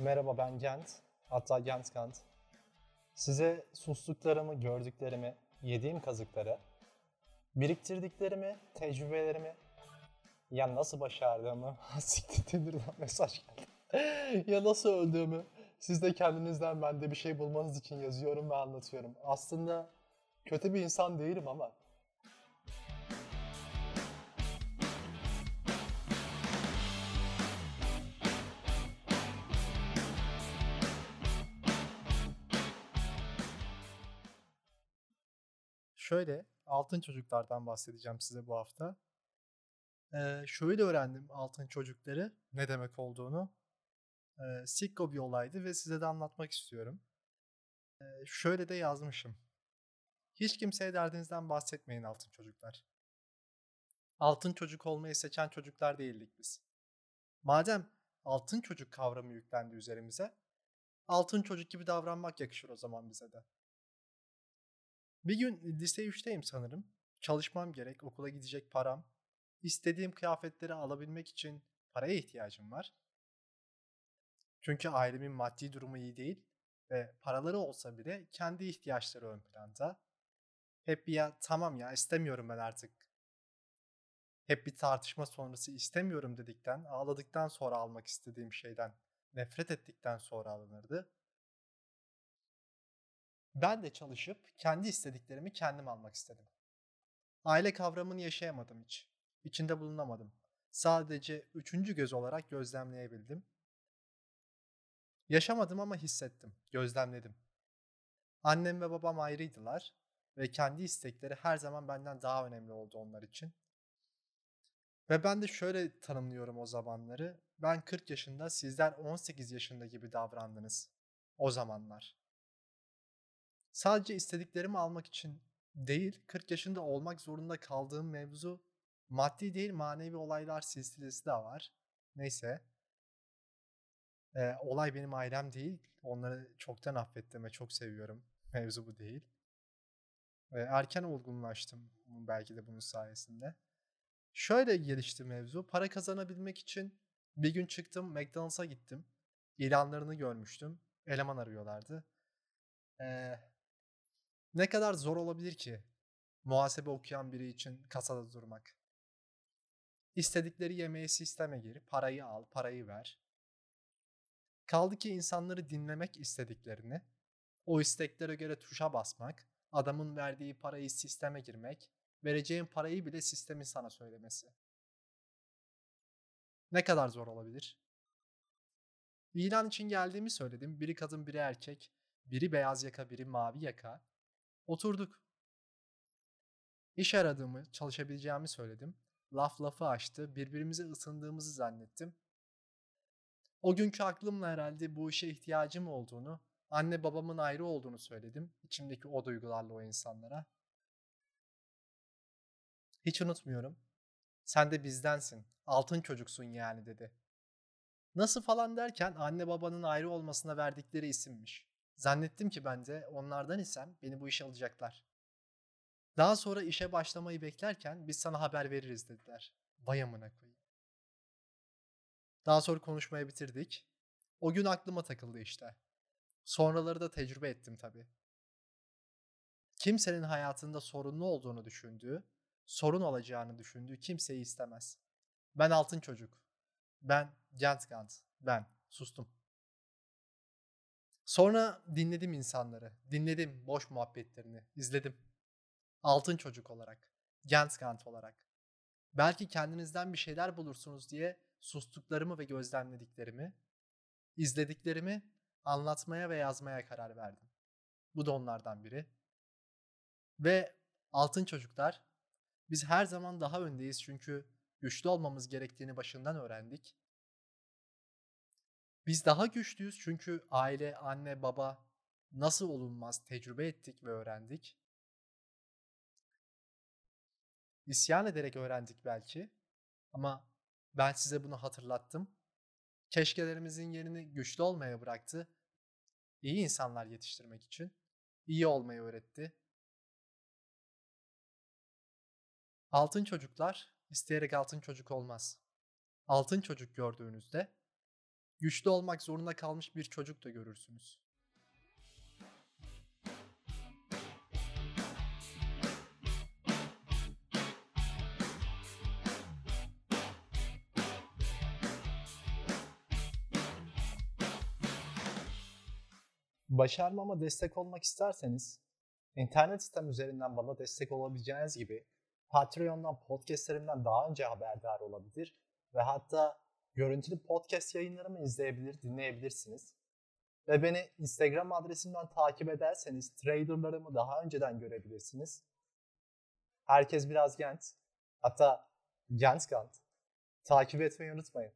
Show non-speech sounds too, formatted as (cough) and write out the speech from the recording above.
Merhaba ben Gent, hatta Gent Kant. Size sustuklarımı, gördüklerimi, yediğim kazıkları, biriktirdiklerimi, tecrübelerimi, ya nasıl başardığımı, (laughs) siktir Tinder'dan mesaj geldi. ya nasıl öldüğümü, siz de kendinizden bende bir şey bulmanız için yazıyorum ve anlatıyorum. Aslında kötü bir insan değilim ama Şöyle, altın çocuklardan bahsedeceğim size bu hafta. Ee, şöyle öğrendim altın çocukları ne demek olduğunu. Ee, sikko bir olaydı ve size de anlatmak istiyorum. Ee, şöyle de yazmışım. Hiç kimseye derdinizden bahsetmeyin altın çocuklar. Altın çocuk olmayı seçen çocuklar değildik biz. Madem altın çocuk kavramı yüklendi üzerimize, altın çocuk gibi davranmak yakışır o zaman bize de. Bir gün lise 3'teyim sanırım. Çalışmam gerek, okula gidecek param. İstediğim kıyafetleri alabilmek için paraya ihtiyacım var. Çünkü ailemin maddi durumu iyi değil ve paraları olsa bile kendi ihtiyaçları ön planda. Hep bir ya tamam ya istemiyorum ben artık. Hep bir tartışma sonrası istemiyorum dedikten, ağladıktan sonra almak istediğim şeyden nefret ettikten sonra alınırdı. Ben de çalışıp kendi istediklerimi kendim almak istedim. Aile kavramını yaşayamadım hiç. İçinde bulunamadım. Sadece üçüncü göz olarak gözlemleyebildim. Yaşamadım ama hissettim, gözlemledim. Annem ve babam ayrıydılar ve kendi istekleri her zaman benden daha önemli oldu onlar için. Ve ben de şöyle tanımlıyorum o zamanları. Ben 40 yaşında, sizler 18 yaşında gibi davrandınız o zamanlar. Sadece istediklerimi almak için değil, 40 yaşında olmak zorunda kaldığım mevzu maddi değil manevi olaylar silsilesi de var. Neyse. Ee, olay benim ailem değil. Onları çoktan affettim ve çok seviyorum. (laughs) Mevzu bu değil. Ee, erken olgunlaştım belki de bunun sayesinde. Şöyle gelişti mevzu. Para kazanabilmek için bir gün çıktım McDonald's'a gittim. İlanlarını görmüştüm. Eleman arıyorlardı. Ee, ne kadar zor olabilir ki muhasebe okuyan biri için kasada durmak? İstedikleri yemeği sisteme gir, parayı al, parayı ver. Kaldı ki insanları dinlemek istediklerini, o isteklere göre tuşa basmak, adamın verdiği parayı sisteme girmek, vereceğin parayı bile sistemin sana söylemesi. Ne kadar zor olabilir? İlan için geldiğimi söyledim. Biri kadın, biri erkek, biri beyaz yaka, biri mavi yaka. Oturduk. İş aradığımı, çalışabileceğimi söyledim. Laf lafı açtı. Birbirimize ısındığımızı zannettim. O günkü aklımla herhalde bu işe ihtiyacım olduğunu, anne babamın ayrı olduğunu söyledim. İçimdeki o duygularla o insanlara. Hiç unutmuyorum. Sen de bizdensin. Altın çocuksun yani dedi. Nasıl falan derken anne babanın ayrı olmasına verdikleri isimmiş. Zannettim ki ben de onlardan isem beni bu işe alacaklar. Daha sonra işe başlamayı beklerken biz sana haber veririz dediler. Vay amına koyayım. Daha sonra konuşmayı bitirdik. O gün aklıma takıldı işte. Sonraları da tecrübe ettim tabii. Kimsenin hayatında sorunlu olduğunu düşündüğü, sorun olacağını düşündüğü kimseyi istemez. Ben altın çocuk. Ben Gentgant. Ben. Sustum. Sonra dinledim insanları. Dinledim boş muhabbetlerini. izledim. Altın çocuk olarak. Gentgant olarak. Belki kendinizden bir şeyler bulursunuz diye sustuklarımı ve gözlemlediklerimi, izlediklerimi anlatmaya ve yazmaya karar verdim. Bu da onlardan biri. Ve altın çocuklar, biz her zaman daha öndeyiz çünkü güçlü olmamız gerektiğini başından öğrendik biz daha güçlüyüz çünkü aile, anne, baba nasıl olunmaz tecrübe ettik ve öğrendik. İsyan ederek öğrendik belki ama ben size bunu hatırlattım. Keşkelerimizin yerini güçlü olmaya bıraktı. İyi insanlar yetiştirmek için iyi olmayı öğretti. Altın çocuklar isteyerek altın çocuk olmaz. Altın çocuk gördüğünüzde güçlü olmak zorunda kalmış bir çocuk da görürsünüz. Başarmama destek olmak isterseniz, internet sitem üzerinden bana destek olabileceğiniz gibi Patreon'dan, podcastlerimden daha önce haberdar olabilir ve hatta görüntülü podcast yayınlarımı izleyebilir, dinleyebilirsiniz. Ve beni Instagram adresimden takip ederseniz traderlarımı daha önceden görebilirsiniz. Herkes biraz genç. Hatta genç Gant. Takip etmeyi unutmayın.